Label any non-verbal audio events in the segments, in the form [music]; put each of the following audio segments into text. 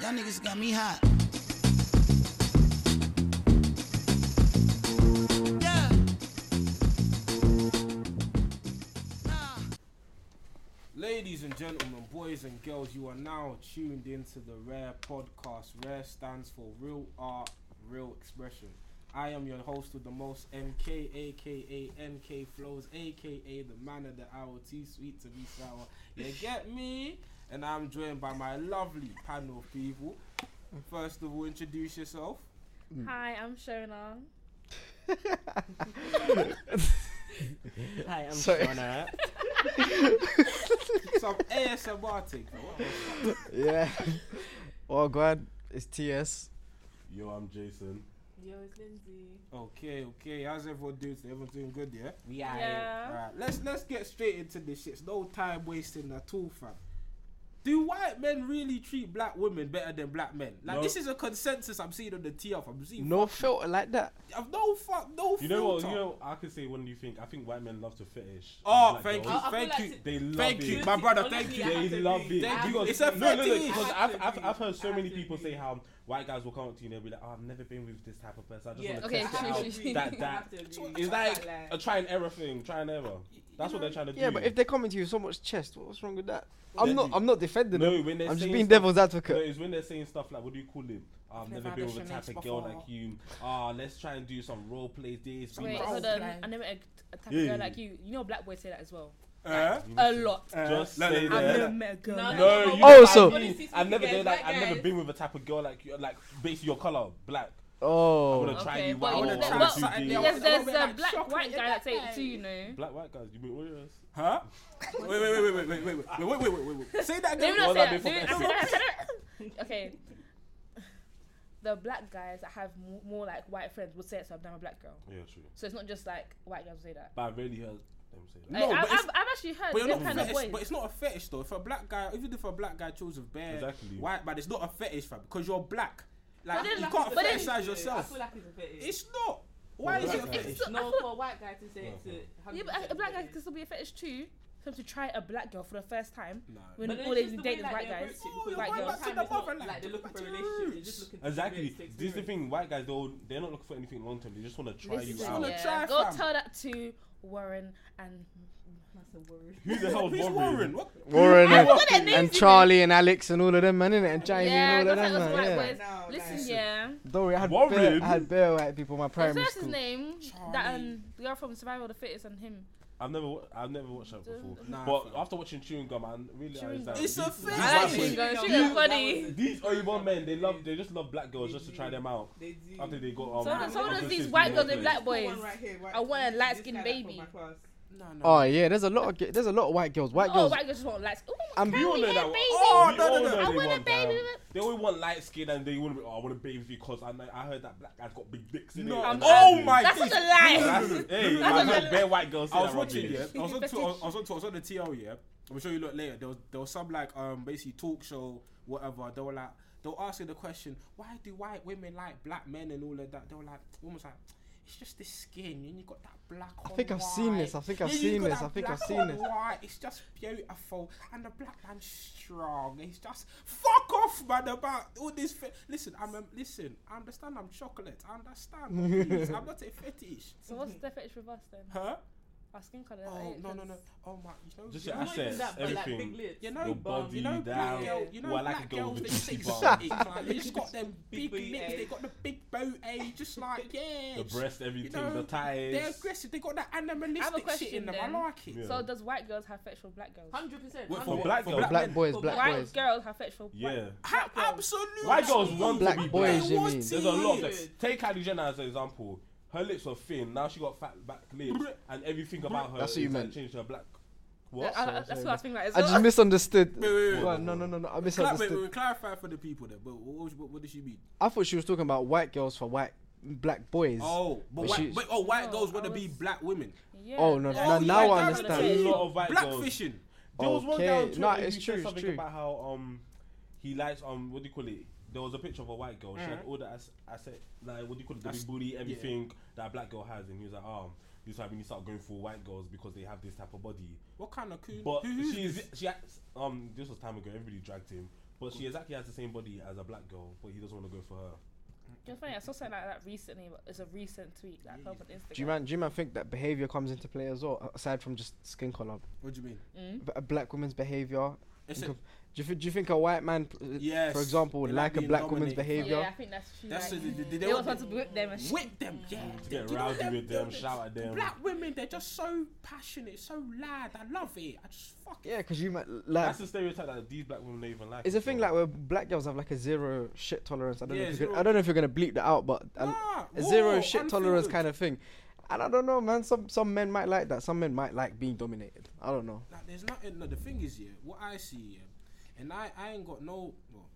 Y'all niggas got me hot. Yeah. Ladies and gentlemen, boys and girls, you are now tuned into the Rare Podcast. Rare stands for Real Art, Real Expression. I am your host with the most MK, aka NK Flows, aka the man of the hour, too sweet to be sour. You get me? And I'm joined by my lovely panel of people. First of all, introduce yourself. Mm. Hi, I'm Shona. Hi, I'm Sorry. Shona. [laughs] Some ASMR thing. bro. Yeah. Well, God, it's TS. Yo, I'm Jason. Yo, it's Lindsay. Okay, okay. How's everyone doing? today? Everyone doing good, yeah? We are Yeah. Alright, let's let's get straight into this shit. It's no time wasting at all, fam. Do white men really treat black women better than black men? Like No. this is a consensus I'm seeing on the TF. I'm seeing No filter like that. I've no fuck, no You know what? You know, I could say when do you think? I think white men love to fetish. Oh, thank you, girls. I- I thank you, to- They love thank it. you, my brother. Honestly, Thank you. They love it. Thank to you. It's a No, no, no. Because I I've, I've. I've heard so many people say how white guys will come up to you and they'll be like, oh, I've never been with this type of person. I just Yeah, want to Okay, test true, it out. true, true. That, I that, have to agree. it's like Like- a try and error thing. Try and error. That's what they're trying to do. Yeah, but if they're coming to you with so much chest, what's wrong with that? I'm not. I'm not defending No, them. when they're I'm just saying being stuff- devil's No, advocate. it's when they're saying stuff like, what do you call him? I've Never never been with a type this of girl like you. Ah, let's try and do some role plays. This. Wait, Bro, hold on. plan. I never met a, a type Yeah, of yeah. girl like you. You know, black boys say that as well. Uh, A lot. Just no, no, say no, I've never met a girl. No, like no, No, no, you Oh, what so- I mean? Honestly, I've never speaking been like as I've never guys- been with a type of girl like you, like based your color, black. Oh. I Oh. wanna try Okay, you but out. I know, wanna there- try well, something there's, there's I a black white guy that say it too, you know. Black white guys, you mean Warriors? huh? Wait, wait, wait, wait, wait, wait, wait, wait, wait, wait, wait, wait, wait. Say that Let me again. not Well, say that'd that. be Dude, for- I said that, I said that. Okay. The black guys that have more, more like white friends would say it, so I'm a black girl. Yeah, true. So it's not just like white girls say that. But I've rarely heard them say that. No, Like, but I've, I've, I've actually heard But you're them not kind of fetish, boys. but it's not a fetish though. If a black guy, even if a black guy chose with bare Exactly. white, but it's not a fetish, fam, because you're black. Like you like, can't but then- fetishize I yourself. feel like it's a fetish. It's not. Why is it a fetish? It's fetish? no for a white guy to say it to. Yeah, but a 100% black guy fetish. can still be a fetish too. For him to try a black girl for the first time No. when all they just the date is like, white guys, approach Oh, white girls. back to time the motherland. Like they're looking for a Back to your relationship. They're just looking Exactly. This is the thing. White guys, they'll they're not looking for anything long term. They just want to try This you is just out. wanna yeah. try, Go fam. tell that to Warren and That's a word. Who the hell's Warren? Warren? What? Warren I and, forgot their and. Charlie and Alex and all of them, man, innit? And Jamie Yeah, and all of them, us man. Yeah. No, Listen, like- yeah. Don't worry, I had Warren? bare, I had bare white people in my primary What's primary his name? Charlie. That um, the girl from Survival of the Fittest and him. I've never wa- I've never watched that before. Nah, but after watching Chewing Gum, I realized Chewing that It's a these- fetish. these I white like boys- Chewing Gum. Chewing Gum, funny. These Oibo men, they love, they just love black girls just to try them out. They do. After they got um, So so does these white girls with workplace. black boys. right here, white- I want a light-skinned guy from baby. My class. No, no. Oh yeah, there's a lot of ge- there's a lot of white girls. White oh, girls. white girls just want lights. Oh, I'm- can We all we know have that. baby? Oh, we no, no, all no. know I they want a baby. that. They always want light skin and they want to be, oh, I want a baby because I know, I heard that black guy's got big dicks in No. it. And oh that- my That's days. such a lie. [laughs] That's, hey, That's I what heard the- bare white girls say I was that watching, rubbish. yeah. I was on, [laughs] Fetish. to, I was on, to, I was on the TL, yeah. I'm sure you look later. There was there was some like um basically talk show whatever. They were like they were asking the question, why do white women like black men and all of that? They were like, woman was like, it's just the skin and you got that black. I think I've seen this. I think I've you seen this. I think I've black seen this. White. It's just beautiful, and the black man's strong. He's just fuck off, man. About all this. Fe- listen, I'm um, listen. I understand. I'm chocolate. I understand. please, [laughs] I'm not a fetish. So what's the fetish with us then? Huh? Our skin color. Oh no no no. Oh my. You know. Just you your know, Not even assets, that, but like everything. big lips. You know, Your body you know, down. black girl, you know, I like black a girl girls, with they a just juicy exotic, bum. like, they [laughs] just got them big Big lips, they got the big boat, eh? Just like, [laughs] yeah. The breast, everything, know, the thighs. They're aggressive, they got that animalistic shit in them, then. I like it. Yeah. So does white girls have fetish for black girls? Hundred percent. For black girls. Black boys, For black white boys. girls have fetish for Yeah. white- Ha- girls. absolutely. White girls want Black boys, black. you want mean? to. There's a lot of Good. them. Take Kylie Jenner as an example. Her lips were thin. Now she got fat back lips, and everything about her That's what you is, like, meant. changed her black. What? uh, Sorry, that's sorry, what I was thinking like. as I just misunderstood. Wait, wait, wait. Go no, no, no, no. I Cla- wait, misunderstood. wait, wait, clarify for the people there, but what, what, what did she mean? I thought she was talking about white girls for white black boys. Oh, but, But white, she- but oh, white No, girls want to I be was- black women. Yeah. Oh, no, yeah. no, Oh, now yeah, I that's understand. A Yeah. lot of white Black girls. fishing. There was one guy Okay, on Twitter nah, who it's said true, it's something true. about how um he likes um what do you call it? There was a picture of a white girl. She had Mhm. all the ass- asset like what do you call it? The big booty, everything that a black girl has, and he was like, um, this is why we need to start going for white girls because they have this type of body. What kind of coon? But who- who's she's this? she acts, um this was time ago. Everybody dragged him. But she exactly has the same body as a black girl, but he doesn't want to go for her. You know, funny. I saw something like that recently. But it's a recent tweet that I found on Instagram. Do you man? Do you man think that behavior comes into play as well, aside from just skin color? What do you mean? Mm? B- a black woman's behavior. It's in a, com- do you think? Do you think a white man, uh, Yes, for example, would like like a being black woman's behavior? Yeah, I think that's true. that's like, the, the, the, they they always want to whip them and whip them. Yeah, To get You know rowdy them- with them, the- shout at them. Black women, they're just so passionate, so loud. I love it. I just fuck it. Yeah, because you might like. That's the stereotype that these black women don't even like. It's a thing like where black girls have like a zero shit tolerance. I don't Yeah, know. If you're gonna, I don't know if you're gonna bleep that out, but a, Nah, a whoa, zero shit tolerance unfiltered. kind of thing. And I don't know, man. Some some men might like that. Some men might like being dominated. I don't know. Like, there's nothing. No, the thing is, yeah, what I see, yeah, and I, I ain't got no, well,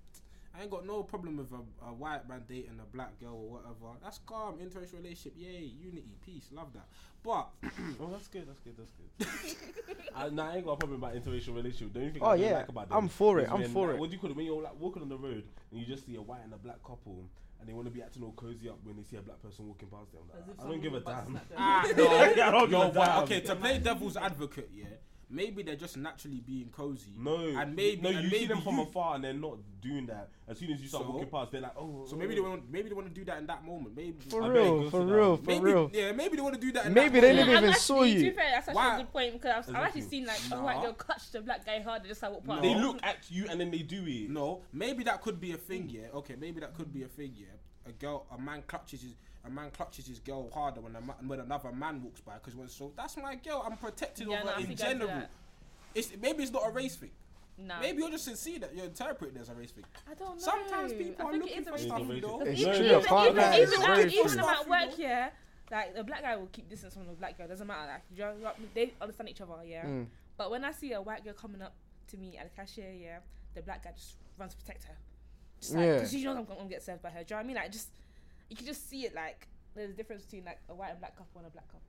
I ain't got no problem with a, a white man dating a black girl or whatever. That's calm, interracial relationship, yay, unity, peace, love that. But [coughs] Oh, that's good. That's good. That's good. [laughs] I, nah, I ain't got a problem about interracial relationship. The only thing Oh, I don't yeah, like about them I'm for it. I'm when, for like, it. What do you call it? When you're like walking on the road and you just see a white and a black couple and they want to be acting all cozy up when they see a black person walking past them. As if Like, I don't give a damn. about to snap them. ah, [laughs] Yeah, I don't no, give a but [laughs] damn. okay, to play devil's advocate, yeah, maybe they're just naturally being cozy. No, and maybe no, and you see them from you- afar and they're not doing that. As soon as you start So? walking past, they're like, oh. So maybe they oh. want, maybe they want to do that in that moment. Maybe For I real, for to that. real, for maybe, real. Yeah, maybe they want to do that. In Maybe that they moment. never even I'm saw actually, you. To be fair, that's actually Why? a good point because I've, I've actually seen like Nah. a white girl clutch the black guy hard and just like walk past. They look at you and then they do it. No, maybe that could be a thing. Yeah, okay, maybe that could be a thing. Yeah, a girl, a man clutches his, a man clutches his girl harder when a ma- when another man walks by because when so that's my girl. I'm protected Yeah, of no, her in think I do general. It's maybe it's not a race thing. Nah. Maybe you're just sincere that you're interpreting it as a race thing. I don't know. Sometimes people I are think looking it is for stuff, It's you know. It's even, true, Even, I can't even, lie, even, it's at- very even at work, you yeah. Like the black guy will keep distance from the black girl. Doesn't matter. Like you know, they understand each other, yeah. Mm. But when I see a white girl coming up to me at the cashier, yeah, the black guy just runs to protect her. Just like, Yeah. because she knows I'm gonna get served by her. Do you know what I mean? Like just, you can just see it. Like there's a difference between like a white and black couple and a black couple.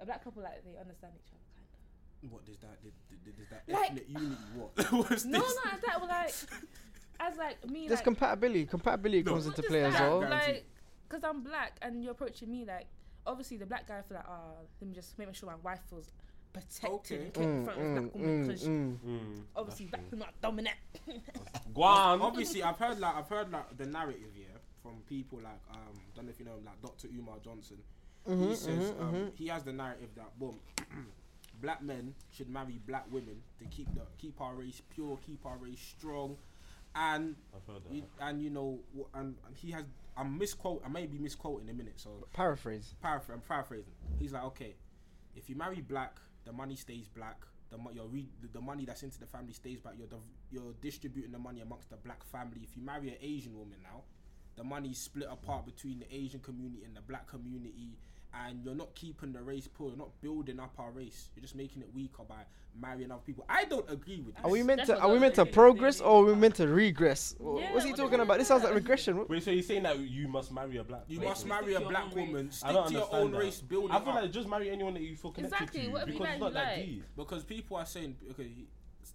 A black couple like they understand each other, kind of. What is that? Did, did, did that Like- ethnic [laughs] unity? What? [laughs] What's No, this? not that. But like, [laughs] as like me, There's like, compatibility. Compatibility No. comes not into just play as well. Like, cause I'm black and you're approaching me like, obviously the black guy feel like, oh, let me just make sure my wife feels protected Okay. and kept in Mm, front of this mm, black woman mm, because mm. Mm, obviously that's black true. people are dominant. Guan. Obviously, I've heard like I've heard like the narrative yeah from people like um don't know if you know him like Dr. Umar Johnson. Mhm, he says mhm, um, mhm. he has the narrative that boom, [clears throat] black men should marry black women to keep the keep our race pure, keep our race strong, and I've heard that. you, and you know and, and he has I'm misquote I may be misquoting a minute so Paraphrase. paraphr- I'm paraphrasing. He's like okay, if you marry black, the money stays black. The, mo- your re- the, the money that's into the family stays back. You're div- you're distributing the money amongst the black family. If you marry an Asian woman now, the money's split apart between the Asian community and the black community, and you're not keeping the race poor. You're not building up our race. You're just making it weaker by marrying other people. I don't agree with this. Are we meant That's to? Are we meant to progress or are we meant to regress? Wha- Yeah, What's he talking hell about? This sounds like regression. Wait, so you're saying that you must marry a black? You person? must marry to a black own race. woman. I Stick don't to your own that. race. Build I feel up. like just marry anyone that you feel connected Exactly, to whatever you because it's not you that like. deep. because people are saying okay he-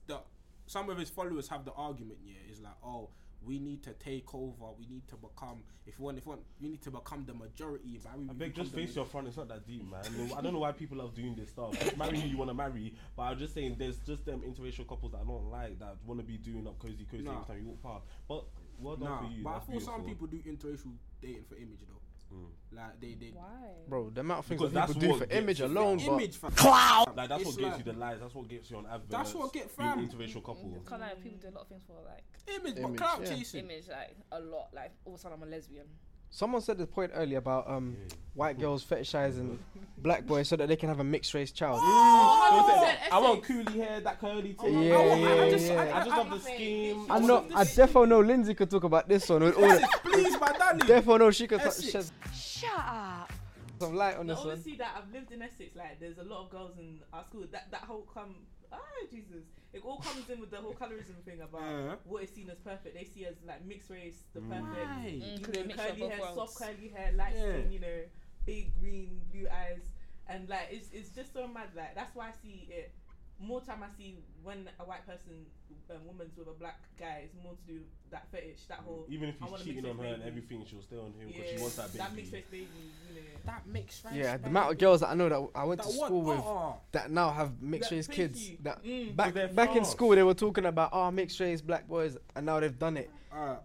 the, some of his followers have the argument yeah is like oh we need to take over we need to become if you want if you want we need to become the majority we I beg, just face your front. It's not that deep, man. I don't know why people love doing this stuff. Just marry who you want to marry. But I'm just saying, there's just them interracial couples that I don't like that want to be doing up cozy cozy Nah. every time you walk past. But well done nah, for you. but I That's feel some people do interracial dating for image though. Mm. like they they Why? Bro, the amount of things Because that that's people do what for gets image alone, but image for cloud. Like that's It's what gets like- you the lies. That's what gets you on adverts. That's what get being fam. interracial couple. Can't lie, people do a lot of things for like image, but Image, clout yeah. chasing image, like a lot. Like all of a sudden I'm a lesbian. Someone said the point earlier about um Yeah. white girls fetishizing black boys so that they can have a mixed race child. So it's like, 100% I want Essex. coolie hair, that curly Oh thing. my Yeah, God, yeah, I yeah, just- yeah. I just love the scheme. I know. I defo know Lindsay could talk about this one with all. The, please my Danny defo know she could t- Essex. shed Shut up. some light on No, this one. honestly, that I've lived in Essex. Like, there's a lot of girls in our school. That that whole come. Ah, Jesus! It all comes in with the whole colorism thing about Uh-huh. what is seen as perfect. They see as like mixed race, the Mm. perfect. Right. Mm, You 'cause know, curly hair, worlds. soft curly hair, light Yeah. skin. You know, big green, blue eyes, and like it's it's just so mad. Like that's why I see it more time I see when a white person, um, woman's with a black guy, it's more to do with that fetish, that whole. Even if I he's wanna cheating mix on with her and everything, she'll stay on him because yeah, she wants that baby. that mixed race baby, you know. That mixed race. Yeah, the baby. amount of girls that I know that I went that to one- school with oh, that now have mixed That- race kids. you. That Mm. back they're back in school they were talking about oh mixed race black boys, and now they've done it. Alright,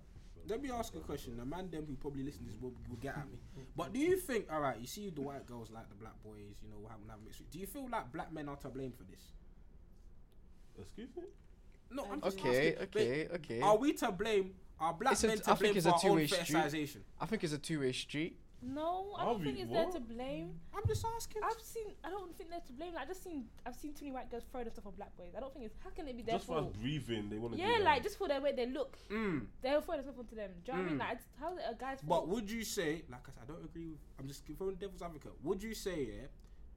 let me ask a question. The man them who probably listen to this will, will get at me. But do you think, alright, you see the white girls like the black boys, you know, having have mixed race. Do you feel like black men are to blame for this? Excuse me. No, I'm just Okay, asking. okay, okay. Are we to blame? Are black It's a- men I to think blame it's for a our own two-way street. fetishization? I think it's a two way street. No, I don't we? think it's there What? to blame. I'm just asking. I've seen. I don't think they're to blame. Like, I just seen. I've seen too many white girls throw themselves on black boys. I don't think it's. How can it be their Just for us fault? breathing, they want to. Yeah, like just for the way they look, Mm. they'll throw themselves onto them. Do you know what I mean? Mm. Like, it's, how's it a guy's But fault? would you say, like I said, I don't agree with. I'm just throwing devil's advocate. Would you say, yeah,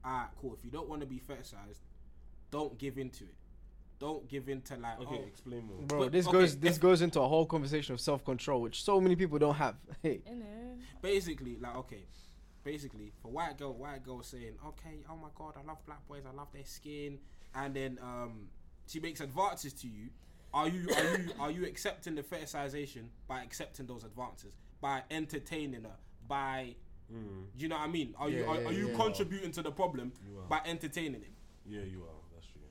alright, cool. If you don't want to be fetishized, don't give into it. Don't give in to like. Okay, oh, explain more. Bro, But, this okay, goes this if- goes into a whole conversation of self control, which so many people don't have. [laughs] Hey, You basically, like okay, basically for white girl, white girl saying, okay, oh my god, I love black boys, I love their skin, and then um, she makes advances to you. Are you are you are you accepting the fetishization by accepting those advances by entertaining her by Mm. do you know what I mean? Are you are, yeah, are you yeah. contributing to the problem by entertaining it? Yeah, you are. That's true.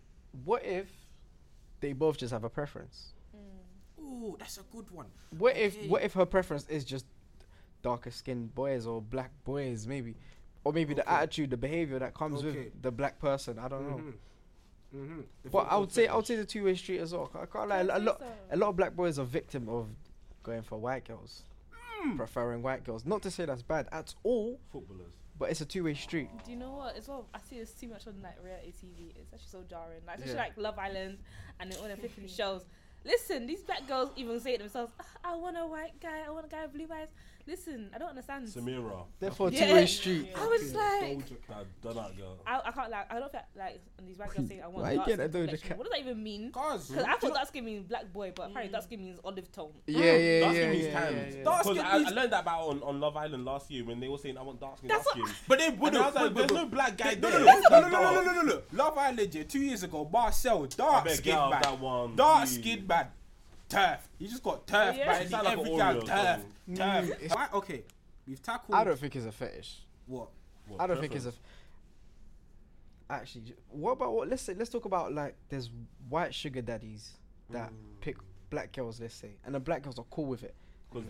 what if they both just have a preference? Ooh, that's a good one. What if what if her preference is just darker skinned boys or black boys maybe, or maybe the attitude, the behavior that comes Okay. with the black person? I don't know. Mm-hmm. Mm-hmm. But I would say I would say the two way street as well. I can't lie. A, I'd lot so. a lot of black boys are victim of going for white girls, Hmm. preferring white girls. Not to say that's bad at all, Footballers. But it's a two way street. Do you know what? As well, I see this too much on like reality TV. It's actually so jarring. Like especially Yeah. like Love Island and all them flipping shows. Listen, these black girls even say it themselves. "Ah, I want a white guy. I want a guy with blue eyes. Listen, I don't understand. Samira. Therefore, Yeah. two way street. I was like, That done that girl. I, I can't like. I don't feel like and these white girls saying I want Why you dark getting skin a Doja complexion. Cat? What does that even mean? Cause Because I thought dark skin means black boy, but apparently dark mm. skin means olive tone. Yeah, yeah, yeah, dark yeah, skin means yeah, tanned. yeah, yeah. Dark Because skin I, I means- learned that about on, on Love Island last year when they were saying I want dark skin, dark That's skin. But they And would I was like, there's no black guy no, there. no, no, no, no, no, no, no, no, no. Love Island, yeah, two years ago, Marcel, dark bet skin get out man, that one. dark please. skin man, turf. He just got turf, Oh, yeah? man. Sound like every an guy Oreo turf, song. Turf. Mm, it's- Why- Okay, we've tackled I don't think it's a fetish. what. What, I don't think it's a. preference? Actually, what about what? Let's say let's talk about like there's white sugar daddies that Mm. pick black girls. Let's say, and the black girls are cool with it.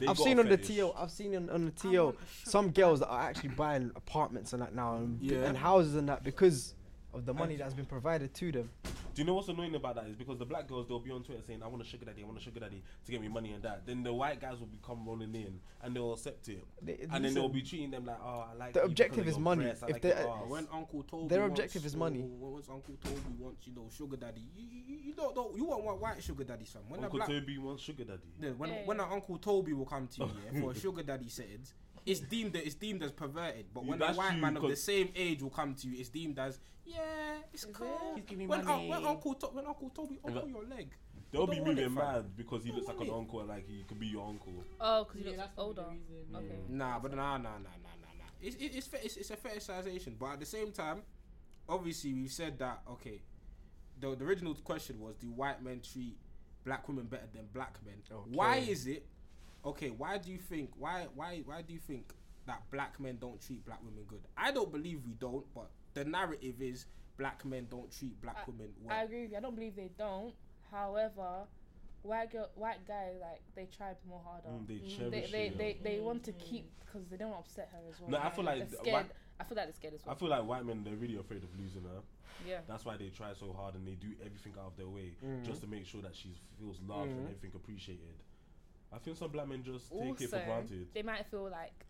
I've seen a on the. TL. I've seen on, on the TL want a sugar some girls that are actually buying apartments and that now and, Yeah. and houses and that because of the money that's been provided to them. Do you know what's annoying about that is because the black girls they'll be on Twitter saying I want a sugar daddy, I want a sugar daddy to get me money and that. Then the white guys will become rolling in and they'll accept it, They- and then they'll be treating them like oh I like. The you objective is money. breasts, If like they- your uh. When Uncle Toby Their wants- objective is money. or Once Uncle Toby wants, you know, sugar daddy, you, you, you don't, don't, you won't want white sugar daddy, son. When Uncle black, Toby wants sugar daddy. Yeah, when Yeah, when yeah. Uncle Toby will come to you [laughs] yeah, for a sugar daddy settings, it's deemed it's deemed as perverted. But Yeah, when a that's white true, man of the 'cause- same age will come to you, it's deemed as yeah, it's cool. it? He's giving when, un- money. when Uncle to- when Uncle Toby uncle your leg, They'll don't be want it, moving fam. mad because he looks like an uncle, and like he could be your uncle. Oh, because he looks that's older. Okay. nah, but nah, nah, nah, nah, nah, nah. It's it, it's, fe- it's it's a fetishization, but at the same time, obviously we've said that okay. The, the original question was do white men treat black women better than black men? Why Okay. is it? Okay, why do you think why why why do you think that black men don't treat black women good? I don't believe we don't, but the narrative is black men don't treat black I- women well. I agree with you. I don't believe they don't. However, white girl, white guys like they try more harder. Mm, they they cherish they, it, they, yeah. they want to keep because they don't want to upset her as well. No, I feel like they're scared. white- I feel like they're scared as well. I feel like white men they're really afraid of losing her. yeah. That's why they try so hard and they do everything out of their way Mhm. just to make sure that she feels loved and Mhm. everything appreciated. I think some black men just take it for granted. they might feel like.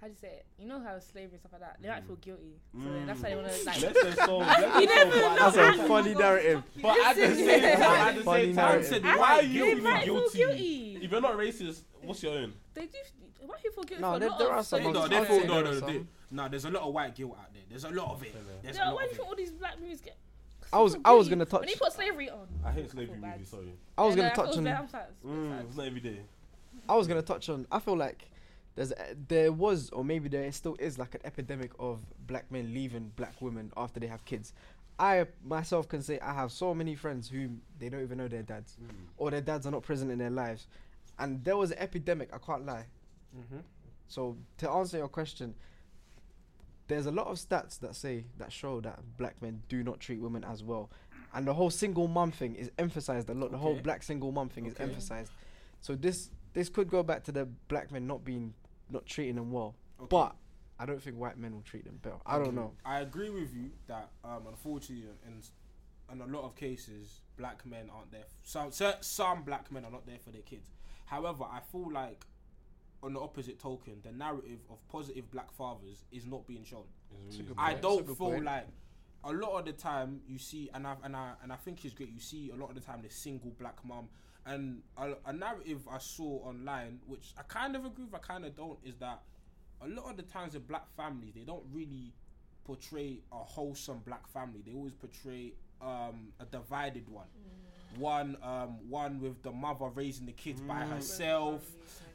How do you say it? You know how slavery and stuff like that. They might Mm. feel guilty, so then that's why they want to like. Let them solve. Let them You never solve, but That's a the funny narrative. [laughs] But at the Listen, same yeah. time, at the Funny same time, said, why are you feeling might feel guilty? guilty. If you're not racist, what's your own? They do. Why people feel guilty No, for there- there are some things, no, they feel no, no, no, they- no. There's a lot of white guilt out there. There's a lot of it. There's a lot why do you think all these black movies get? 'Cause I was- I was gonna touch- When you put slavery on. I hate feel slavery bad. movies. Sorry, I was Yeah, gonna no, touch on. bad, I'm mm, it's not every day. I was gonna touch on. I feel like there's a- there was or maybe there still is like an epidemic of black men leaving black women after they have kids. I myself can say I have so many friends who they don't even know their dads, Mm. or their dads are not present in their lives, and there was an epidemic. I can't lie. Mm-hmm. So to answer your question, there's a lot of stats that say that show that black men do not treat women as well, and the whole single mom thing is emphasized a lot. The whole black single mom thing is emphasized. So this this could go back to the black men not being not treating them well, Okay. but I don't think white men will treat them better. I don't know. I agree with you that um, unfortunately, in in a lot of cases, black men aren't there. Some cer- some black men are not there for their kids. However, I feel like on the opposite token, the narrative of positive black fathers is not being shown. Really I point. don't That's a good feel point. like a lot of the time you see, and I and I and I think it's great. You see a lot of the time the single black mom, and a, a narrative I saw online, which I kind of agree with, I kind of don't, is that a lot of the times in black families they don't really portray a wholesome black family. They always portray um, a divided one. One, um, one with the mother raising the kids by Mm. herself.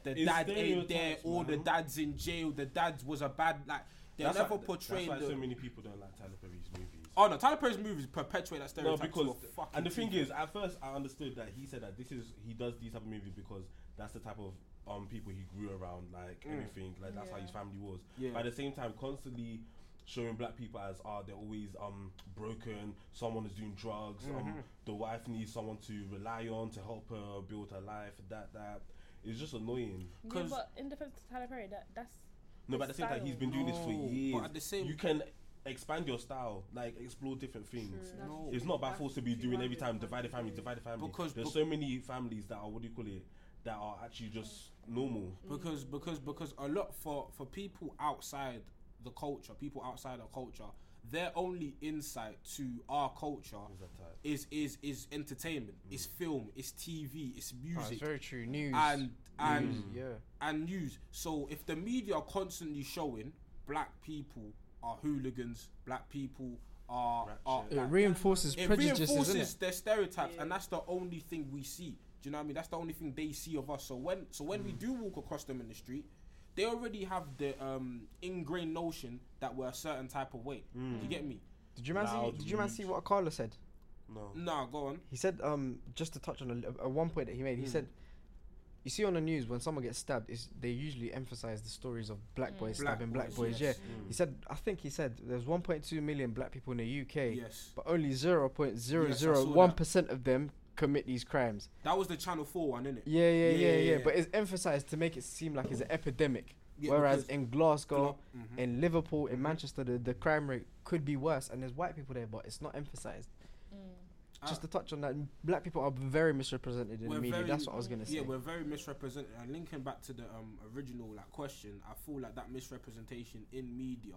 The It's dad ain't there, stereotypes, or the dad's in jail. The dad was a bad like. They That's never why, portray That's why the. so many people don't like Tyler Perry's movies. Oh no, Tyler Perry's movies perpetuate that stereotype. No, stereotype. because to a fucking and the thing T. is, at first I understood that he said that this is he does these type of movies because that's the type of um people he grew around, like Mm. everything, like that's how his family was. yeah, But at the same time, constantly showing black people as are they're always um broken. Someone is doing drugs. Mhm. Um, the wife needs someone to rely on to help her build her life. That that is just annoying. Yeah, 'Cause- but in defense of Tyler Perry, that that's No, but at the same time, he's been doing this for No, years. but at the same- you can expand your style, like explore different things. True. No. It's not by force to be doing every time divide the family, yeah. divide the family. Because- there's bec- so many families that are what do you call it that are actually just normal. because because because a lot for for people outside the culture, people outside our culture, their only insight to our culture Is that is is is entertainment, it's film, it's TV, it's it's music, very true. News and and News, yeah. and news. So if the media are constantly showing black people are hooligans, black people are, are It like, reinforces it prejudices, reinforces isn't it? their stereotypes, Yeah. and that's the only thing we see. Do you know what I mean? That's the only thing they see of us. So when so when Mm. we do walk across them in the street, they already have the um, ingrained notion that we're a certain type of way. Mm. You get me? Did you man see? Did you man see what Akala said? No. Nah, go on. He said, um, just to touch on a, a one point that he made. He Mm. said, "You see on the news when someone gets stabbed, is they usually emphasize the stories of black Mm. boys Black stabbing black boys, boys. yes. Yeah." He said, I think he said there's 1.2 million black people in the UK, Yes, but only 0.001 percent of them commit these crimes. that was the Channel Four one, innit? Yeah, yeah, yeah, yeah. yeah. But it's emphasized to make it seem like it's an epidemic. Yeah, Whereas in Glasgow, Mhm. in Liverpool, in Mhm. Manchester, the, the crime rate could be worse, and there's white people there, but it's not emphasized. Mm. Just Ah. to touch on that, black people are very misrepresented in the media. very- That's what I was gonna say. Yeah, we're very misrepresented. And linking back to the um, original like question, I feel like that misrepresentation in media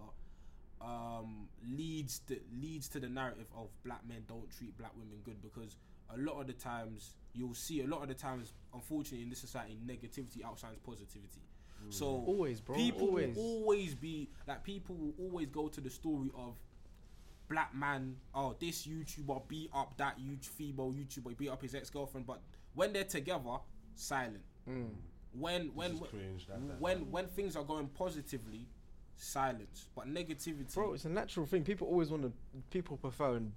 um, leads the, leads to the narrative of black men don't treat black women good because a lot of the times you'll see a lot of the times, unfortunately, in this society, negativity outshines positivity. So always, bro. people always. will always be like people will always go to the story of black man oh this youtuber beat up that huge female youtuber beat up his ex-girlfriend but when they're together silent Mm. when This when is cringe, that- that- when when things are going positively silence but negativity Bro, it's a natural thing. People always want to. People prefer n-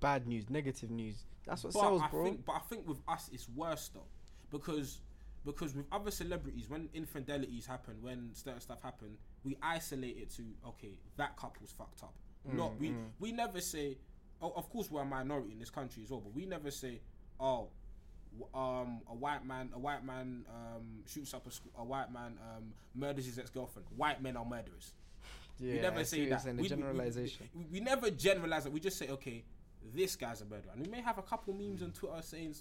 bad news, negative news. That's what but sells, I bro. think but I think with us it's worse though because because with other celebrities when infidelities happen when certain stuff happen we isolate it to okay that couple's fucked up not we mm. we never say oh, of course we're a minority in this country as well but we never say oh um, a white man, a white man um, shoots up a, sc- a white man um, murders his ex-girlfriend. White men are murderers. yeah, we never I say that. We- The we- generalization. We, we never generalize it. We just say, okay, this guy's a murderer, and we may have a couple memes on Twitter saying,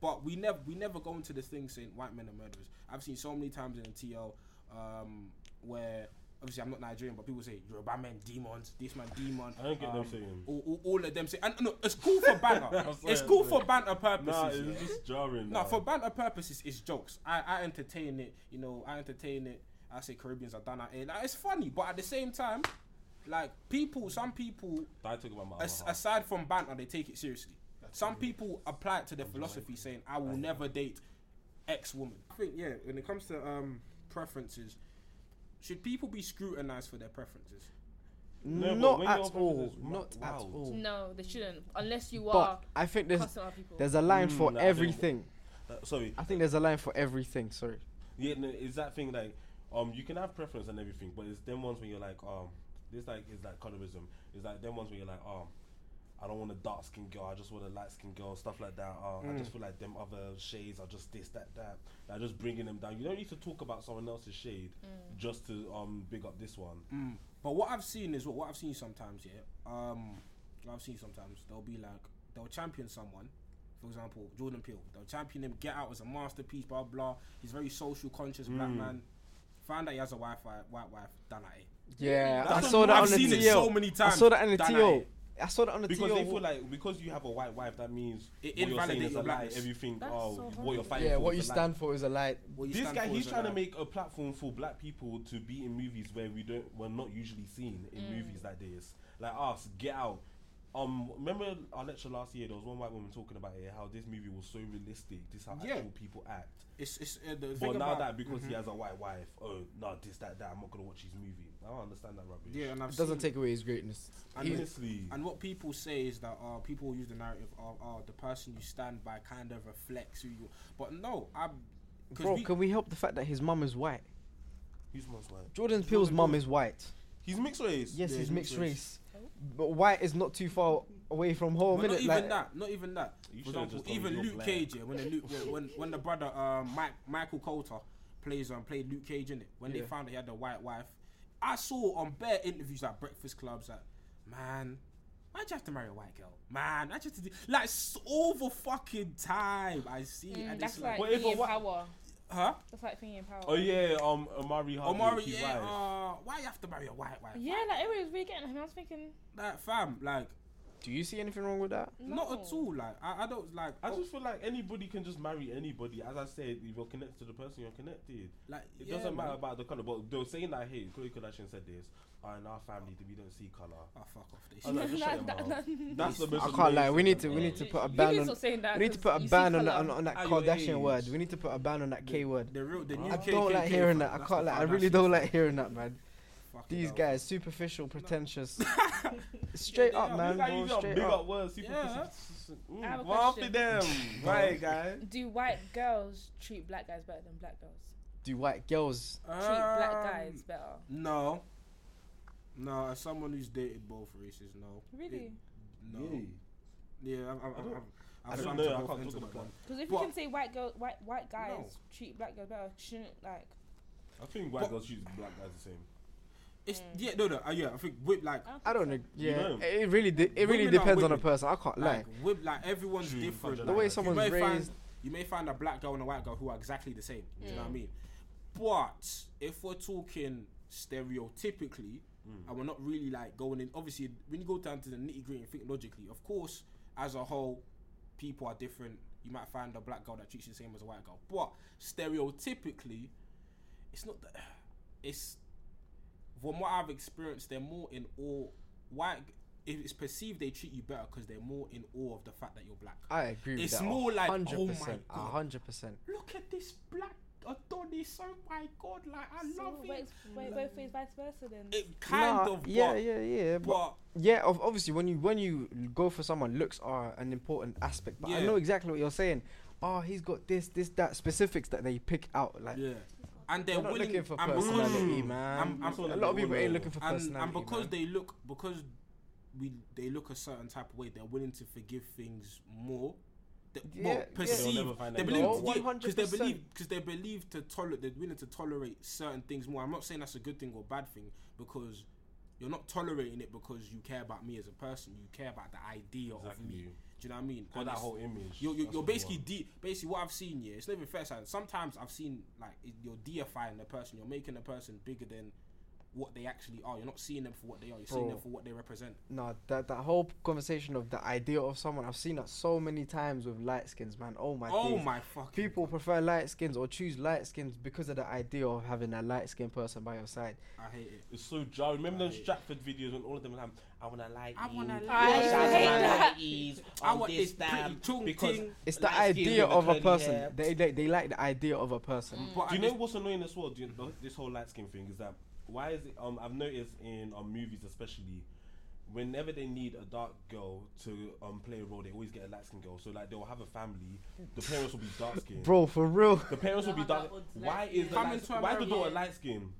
but we never we never go into this thing saying white men are murderers. I've seen so many times in the TL um, where obviously I'm not Nigerian, but people say you're a Yoruba men demons, this man demon. I don't get them um, saying. All, all, all of them say, and no, it's cool for banter. [laughs] It's cool for banter purposes. Nah, yeah. it's just jarring. No, nah. for banter purposes, it's jokes. I, I entertain it. You know, I entertain it. I say Caribbeans are done at it. Like, it's funny, but at the same time, like people, some people, I talk about my as, other aside from banter, they take it seriously. Some people apply it to their philosophy, saying, "I will never date X woman." I think, yeah, when it comes to um preferences, should people be scrutinized for their preferences? No, not at all. is wa- Not at all. No, they shouldn't. Unless you But are I think there's cussing other people. there's a line Mm, for nah, I everything. Uh, sorry. I think there's a line for everything. Sorry. Yeah, no, it's that thing like um you can have preference and everything, but it's them ones when you're like um this like is like colorism. It's like them ones where you're like um I don't want a dark skinned girl. I just want a light skinned girl. Stuff like that. Uh, I just feel like them other shades are just this, that, that. Like just bringing them down. You don't need to talk about someone else's shade just to um big up this one. Mm. But what I've seen is what what I've seen sometimes, yeah. Um, I've seen sometimes they'll be like they'll champion someone. For example, Jordan Peele. They'll champion him. Get Out as a masterpiece. Blah blah. He's very social conscious black Mm. man. Find out he has a wife, white wife. Done at it. Yeah, I saw that I've on the seen it TL. so many I times. saw that on the Done at TL. it. I saw that on the Because TL. they feel like because you have a white wife, that means It what you're saying invalidates is a your lie. blackness. Everything, That's oh, so what you're fighting for. yeah, for what is you a lie. stand for is a lie. What you This stand guy, for he's is trying to lie. make a platform for black people to be in movies where we don't, we're not usually seen in mm. movies like this. Like us, Get Out. Um, remember our lecture last year? There was one white woman talking about it, how this movie was so realistic. This how Yeah. actual people act. It's it's uh, the But thing now about, that because Mhm. he has a white wife, oh no, this that that, I'm not gonna watch his movie. I don't understand that rubbish. yeah, and I've It doesn't take away his greatness. and, honestly. and what people say is that uh, people use the narrative of oh, the person you stand by kind of reflects who you. But no, I'm. 'cause Bro, we- can we help the fact that his mum is white? He's most white. Jordan Peele's mum is white. He's mixed race. Yes, Yeah, he's he's mixed mixed race. But white is not too far away from home, But not innit? even Like, that. Not even that. You For should've example, just told even me you're Luke black. Cage, yeah, when the Luke, when, when when the brother um, Mike Michael Colter plays um played Luke Cage in it, when they Yeah. found that he had a white wife, I saw on bare interviews at Breakfast Clubs that man. Why'd you have to marry a white girl? Man, I just have like s- all the fucking time I see it Mm, and that's it's like like, But if thinking a whi- power. Huh? That's like thinking power. Oh yeah, um, Omari Hardwick. Omari, yeah, uh, why you have to marry a white wife? Yeah, like everybody was really getting him. I was thinking, Like fam, like do you see anything wrong with that? not at all. Like I, I don't like. I oh, just feel like anybody can just marry anybody. As I said, if you're connected to the person, you're connected. like It yeah, doesn't matter man. about the color. But they were saying that hey, Khloe Kardashian said this. Uh, in our family, we don't see color. Oh fuck off this. Like, just [laughs] shut your That- that- That's the most I can't lie. We need to we need to put a ban on. that. We need to 'cause put a ban on that on, on that Kardashian word. We need to put a ban on that K word. The real, the new I don't like hearing that. I can't the like. I really don't like hearing that, man. Fucking These hell. guys superficial, pretentious. [laughs] Straight they up, man. Bro, used straight big up. up words. Super Yeah. mm, I have a well, after question. them, [laughs] right, guy. Do white girls treat black guys better than black girls? Do white girls? Treat black Um, guys better? No. No, as someone who's dated both races, no. Really? It- no. Yeah, I've, I've, I don't- I've, I I've don't swam know, I can't ends talk the about pond. Because if But- you can say white girl, white white guys No. treat black girls better, shouldn't like? I think white But- girls choose black guys the same. It's yeah, no, no, uh, yeah. I think with like, I don't know. think You Yeah, know. it really de- it really Women are depends on a women. person. I can't lie. like with like everyone's True, different. The that. way someone's you may raised. Find, you may find a black girl and a white girl who are exactly the same. Do you know what I Mm. mean? But if we're talking stereotypically, Mm. and we're not really like going in. Obviously, when you go down to the nitty gritty and think logically, of course, as a whole, people are different. You might find a black girl that treats you the same as a white girl, but stereotypically, it's not that. [sighs] It's from what I've experienced, they're more in awe. White, if it's perceived, they treat you better because they're more in awe of the fact that you're black. I agree with It's that. more like, oh my 100%, a God. hundred percent. Look at this black Adonis! Oh my god! Like I So love wait, it. wait, both ways, vice versa then. It kind Nah, of, yeah, but, yeah, yeah. But but yeah, of, obviously when you when you go for someone, looks are an important aspect. But I know exactly what you're saying. Oh, he's got this, this, that specifics that they pick out. Like yeah, and they're they're willing looking for and personality, man. I'm- I'm- a lot of people ain't looking for personality. and because man. they look because we they look a certain type of way, they're willing to forgive things more. They, Yeah, well, yeah. perceive find oh, they believe because they believe because they believe to tolerate they're willing to tolerate certain things more. I'm not saying that's a good thing or bad thing because you're not tolerating it because you care about me as a person. You care about the idea of me. Do you know what I mean? Got that whole image. You're, you're, you're basically de- basically what I've seen. Yeah, it's not even fair. Side. Sometimes I've seen like you're deifying the person. You're making the person bigger than what they actually are. You're not seeing them for what they are. You're seeing them for what they represent. No, that that whole conversation of the idea of someone, I've seen that so many times with light skins, man. Oh my oh days. my fucking. People prefer light skins or choose light skins because of the idea of having a light skinned person by your side. I hate it. It's so jarring. Remember those Right. Stratford videos when all of them have, I wanna like I wanna you, like I shout hate out that. I want this this damn because ting. It's the idea of a person. hair. They, they they like the idea of a person. Mm. But Do you know what's annoying as well? Do you know, this whole light skin thing is that why is it? Um, I've noticed in um movies especially, whenever they need a dark girl to um play a role, they always get a light skinned girl. So like they'll have a family, the parents will be dark skinned. Bro, for real. The parents will be dark. Why is the light, why is the daughter light skin?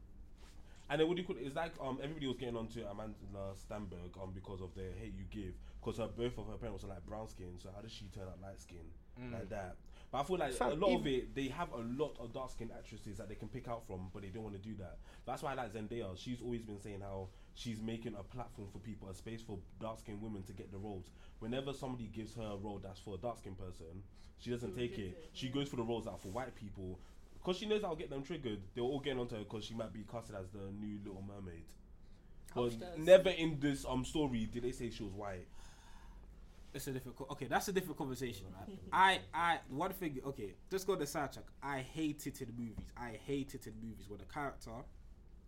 And then what do you call it? It's like um everybody was getting onto Amandla Stenberg um because of the hate you give because her both of her parents are like brown skin. So how does she turn out light skin like that? But I feel like Fam, a lot of it, they have a lot of dark skinned actresses that they can pick out from, but they don't want to do that. That's why I like Zendaya. She's always been saying how she's making a platform for people, a space for dark skinned women to get the roles. Whenever somebody gives her a role that's for a dark skinned person, she doesn't take it. it, She goes for the roles that are for white people. Because she knows I'll get them triggered, they're all getting onto her because she might be casted as the new Little Mermaid. But never in this um story did they say she was white. It's a difficult. Okay, that's a different conversation, right? I, I, one thing. Okay, just go to the sidetrack. I hate it in movies. I hate it in movies where the character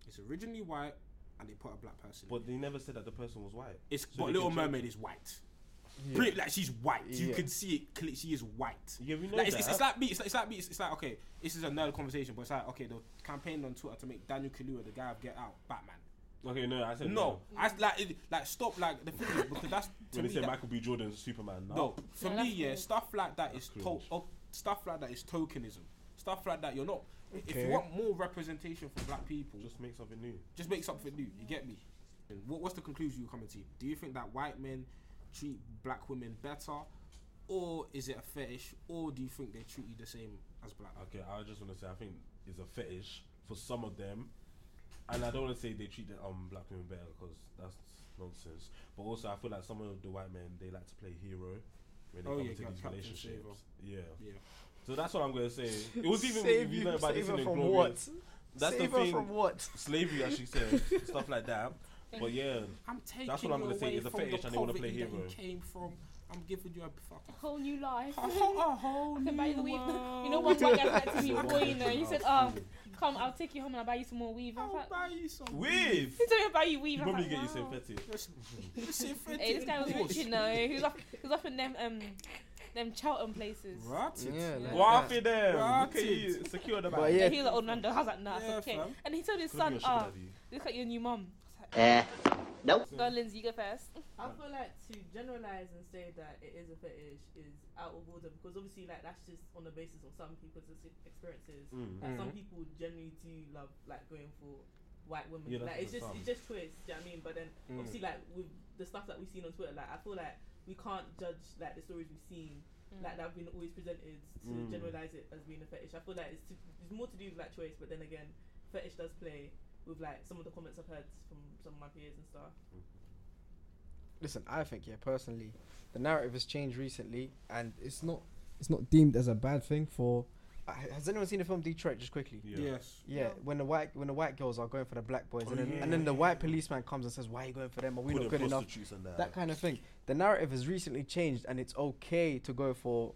is originally white and they put a black person. But they never said that the person was white. It's So but Little Mermaid is white. Yeah. Pretty like she's white. You Yeah. can see it. She is white. Yeah, we know Like, it's, that. it's, it's like me. It's like, it's like me. It's, it's like okay. This is another conversation, but it's like okay. The campaign on Twitter to make Daniel Kaluuya the guy of Get Out Batman. Okay, no, I said No, I like it, like stop like the thing is because that's to When they me said that- Michael B. Jordan's Superman, no. No, for No, me, that's yeah, cringe. stuff like that is That's to- cringe. oh, stuff like that is tokenism. Stuff like that, you're not. If Okay. you want more representation for black people, just Just make something new. just make something new. You get me? And what, what's the conclusion you're coming to? Do you think that white men treat black women better, or is it a fetish, or do you think they treat you the same as black? Okay, I just want to say I think it's a fetish for some of them, and I don't want to say they treat the um black women better because that's nonsense. But also, I feel like some of the white men they like to play hero when they Oh, come yeah, into these Captain relationships. Yeah. Yeah. So that's what I'm gonna say. It was even save if you you, learn about save this in her from Inglourious- what? That's save the her thing. from what? Slavery, as she said, [laughs] stuff like that. But yeah, I'm taking That's what I'm gonna say, away it's a fetish the and they wanna play poverty that hero. came from. I'm giving you a fucking whole new life. a whole, a whole [laughs] I buy you the new weave. world. You know, one white guy said to me [laughs] So before, you know, he said, out "Oh, come, I'll take you home and I'll buy you some more weave." I was I'll like, buy you some With he told me about you weave. you I probably like, get you wow. synthetic. [laughs] Synthetic Hey, this guy was bush. rich, you know. He was up, he was up in them um, them Cheltenham places. Rotted. Yeah, like What for them? Look at Rotted. you, secure the bag. yeah, Yeah, he was an old man though. I was like, nah, Yeah, it's okay. fam. And he told his son, be "Ah, daddy. look at your new mum." Eh, nope. Go, Lindsay, you go first. I feel like to generalize and say that it is a fetish is out of order because obviously like that's just on the basis of some people's experiences. Mm. Like some Mhm. people generally do love like going for white women. Yeah, like it's just some. it's just choice. Do you know what I mean? But then Mm. obviously like with the stuff that we've seen on Twitter, like I feel like we can't judge like the stories we've seen like that have been always presented to Mm. generalize it as being a fetish. I feel like it's, to, it's more to do with like choice, but then again, fetish does play with like some of the comments I've heard from some of my peers and stuff. Listen, I think yeah, personally, the narrative has changed recently, and it's not it's not deemed as a bad thing for. Uh, has anyone seen the film Detroit? Just quickly. Yeah. Yes. Yeah, No. when the white when the white girls are going for the black boys, Oh, and then yeah, and then yeah, the white yeah. policeman comes and says, "Why are you going for them? Are we Calling not good enough?" that. That kind of thing. The narrative has recently changed, and it's okay to go for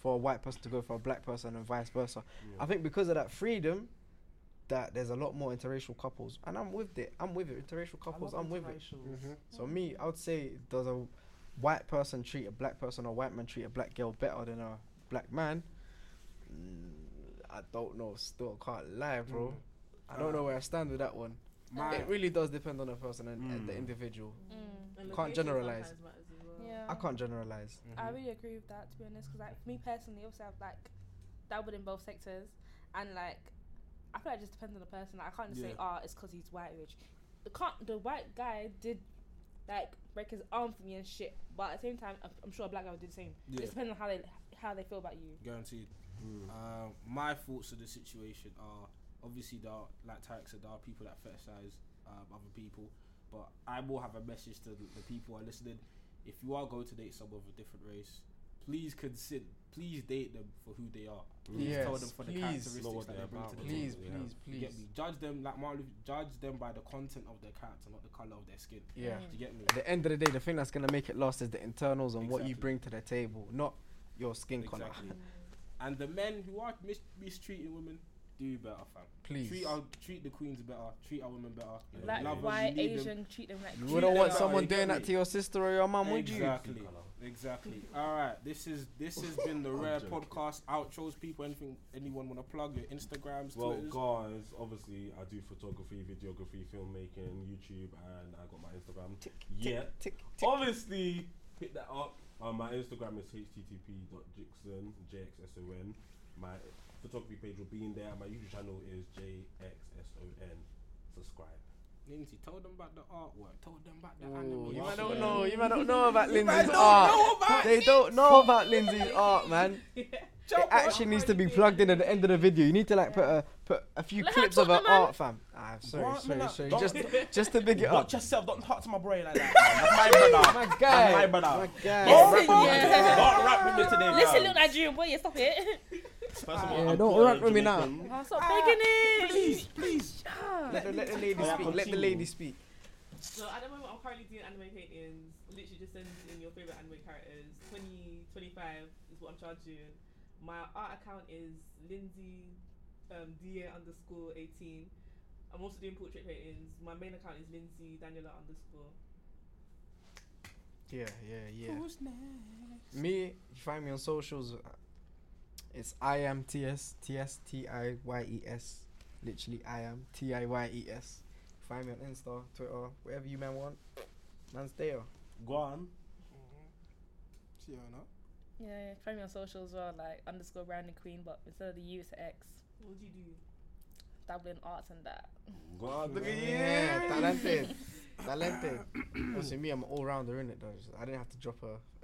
for a white person to go for a black person, and vice versa. Yeah. I think because of that freedom, that there's a lot more interracial couples, and I'm with it. I'm with it. Interracial couples, I'm with it. So me, I would say, does a white person treat a black person or a white man treat a black girl better than a black man? Mm, I don't know. Still can't lie, bro. I don't know where I stand with that one. My, It really does depend on the person and, and the Mm. individual. Mm. And Can't generalize. sometimes matters as well. Yeah. I can't generalize. I really agree with that to be honest, because like me personally, also I've like dabbled in both sectors, and like I feel like it just depends on the person. Like I can't just say, Yeah. "Ah, it's because he's white rich." The can't the white guy did like break his arm for me and shit, but at the same time, I'm, I'm sure a black guy would do the same. Yeah. It depends on how they how they feel about you. Guaranteed. Mm. Uh, my thoughts of the situation are obviously there are, like Tarek said, there are people that fetishize um, other people, but I will have a message to the, the people who are listening. If you are going to date someone of a different race, please consider, please date them for who they are. Please Yes, tell them for the characteristics that they're bring to the Please, table. Yeah. please, You please. get me? Judge them like Martin. Luther- Judge them by the content of their character, not the color of their skin. Yeah. Do you get me? At the end of the day, the thing that's gonna make it last is the internals and what you bring to the table, not your skin color. Exactly. And the men who are mis- mistreating women, Do better, fam. Please. Treat our treat the queens better. Treat our women better. Like Love 'em, white, you need them. Asian, treat them like You treat wouldn't want like- someone doing that to your sister or your mum, would you? Exactly. Exactly. All right. This is this has been the [laughs] rare joking. podcast outros. People, anything anyone want to plug? Your Instagrams, Well, Twitters. guys, obviously I do photography, videography, filmmaking, YouTube, and I got my Instagram. yeah, Tick, tick. obviously hit that up. Uh, my Instagram is http.jixon, jxson. My photography page will be in there. My YouTube channel is jxson. Subscribe. Lindsay, told them about the artwork. Told them about the Ooh, anime. you Wow. might don't know. You might don't know about You Lindsay's art. they don't know about Lindsay's [laughs] art, man. [laughs] Jump It actually needs to be plugged in at the end of the video. You need to like put a put a few Let her clips of talk, her man. art, fam. Ah, sorry, What? sorry, No, sorry. don't- [laughs] Just just to big it up. Watch yourself. Don't talk to my boy like that. man. That's my brother. My guy, my brother. my guy. Don't Listen, rap with me yeah. today. Don't rap with me today. Listen, fam. little Nigerian boy, yeah, stop it. First of all, Yeah, I'm don't Puerto rap with me now. Jamaican. Oh, stop begging it. Please, please. Let the, let the lady Yeah, speak. Let the continue. lady speak. So at the moment, I'm currently doing anime paintings. Literally just send in your favorite anime characters. 20, 25 is what I'm charging. My art account is Lindsay um, DA underscore 18. I'm also doing portrait paintings. My main account is Lindsay Daniela underscore. Yeah, yeah, yeah. Who's next? Me, you find me on socials. It's I am T S T S T I Y E S. Literally, I am T I Y E S. Find me on Insta, Twitter, wherever you man want. Man's there. Go on. Mm-hmm. Fiona. Yeah, yeah, find me on social as well, like underscore Brandon Queen, but instead of the U, it's an X. What do you do? Dabbling arts and that. Go on. Look at you. Yeah, talented. [coughs] talented. Obviously, me, I'm an all rounder in it though. so I didn't have to drop a, a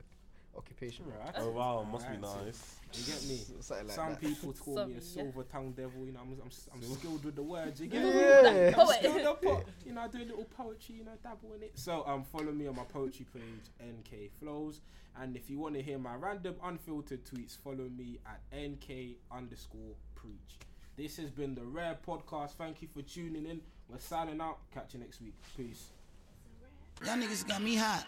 occupation. Right. Oh wow, must be nice. You get me? [laughs] Something like Some that. people call me a yeah. silver tongue devil. You know, I'm, I'm, I'm skilled with the words. You get me? Yeah. I'm Poet. skilled up, po- [laughs] You know, I do a little poetry. You know, dabble in it. So um, follow me on my poetry page, NK Flows. And if you want to hear my random unfiltered tweets, follow me at NK underscore preach. This has been the Rare Podcast. Thank you for tuning in. We're signing out. Catch you next week. Peace. Y'all niggas got me hot.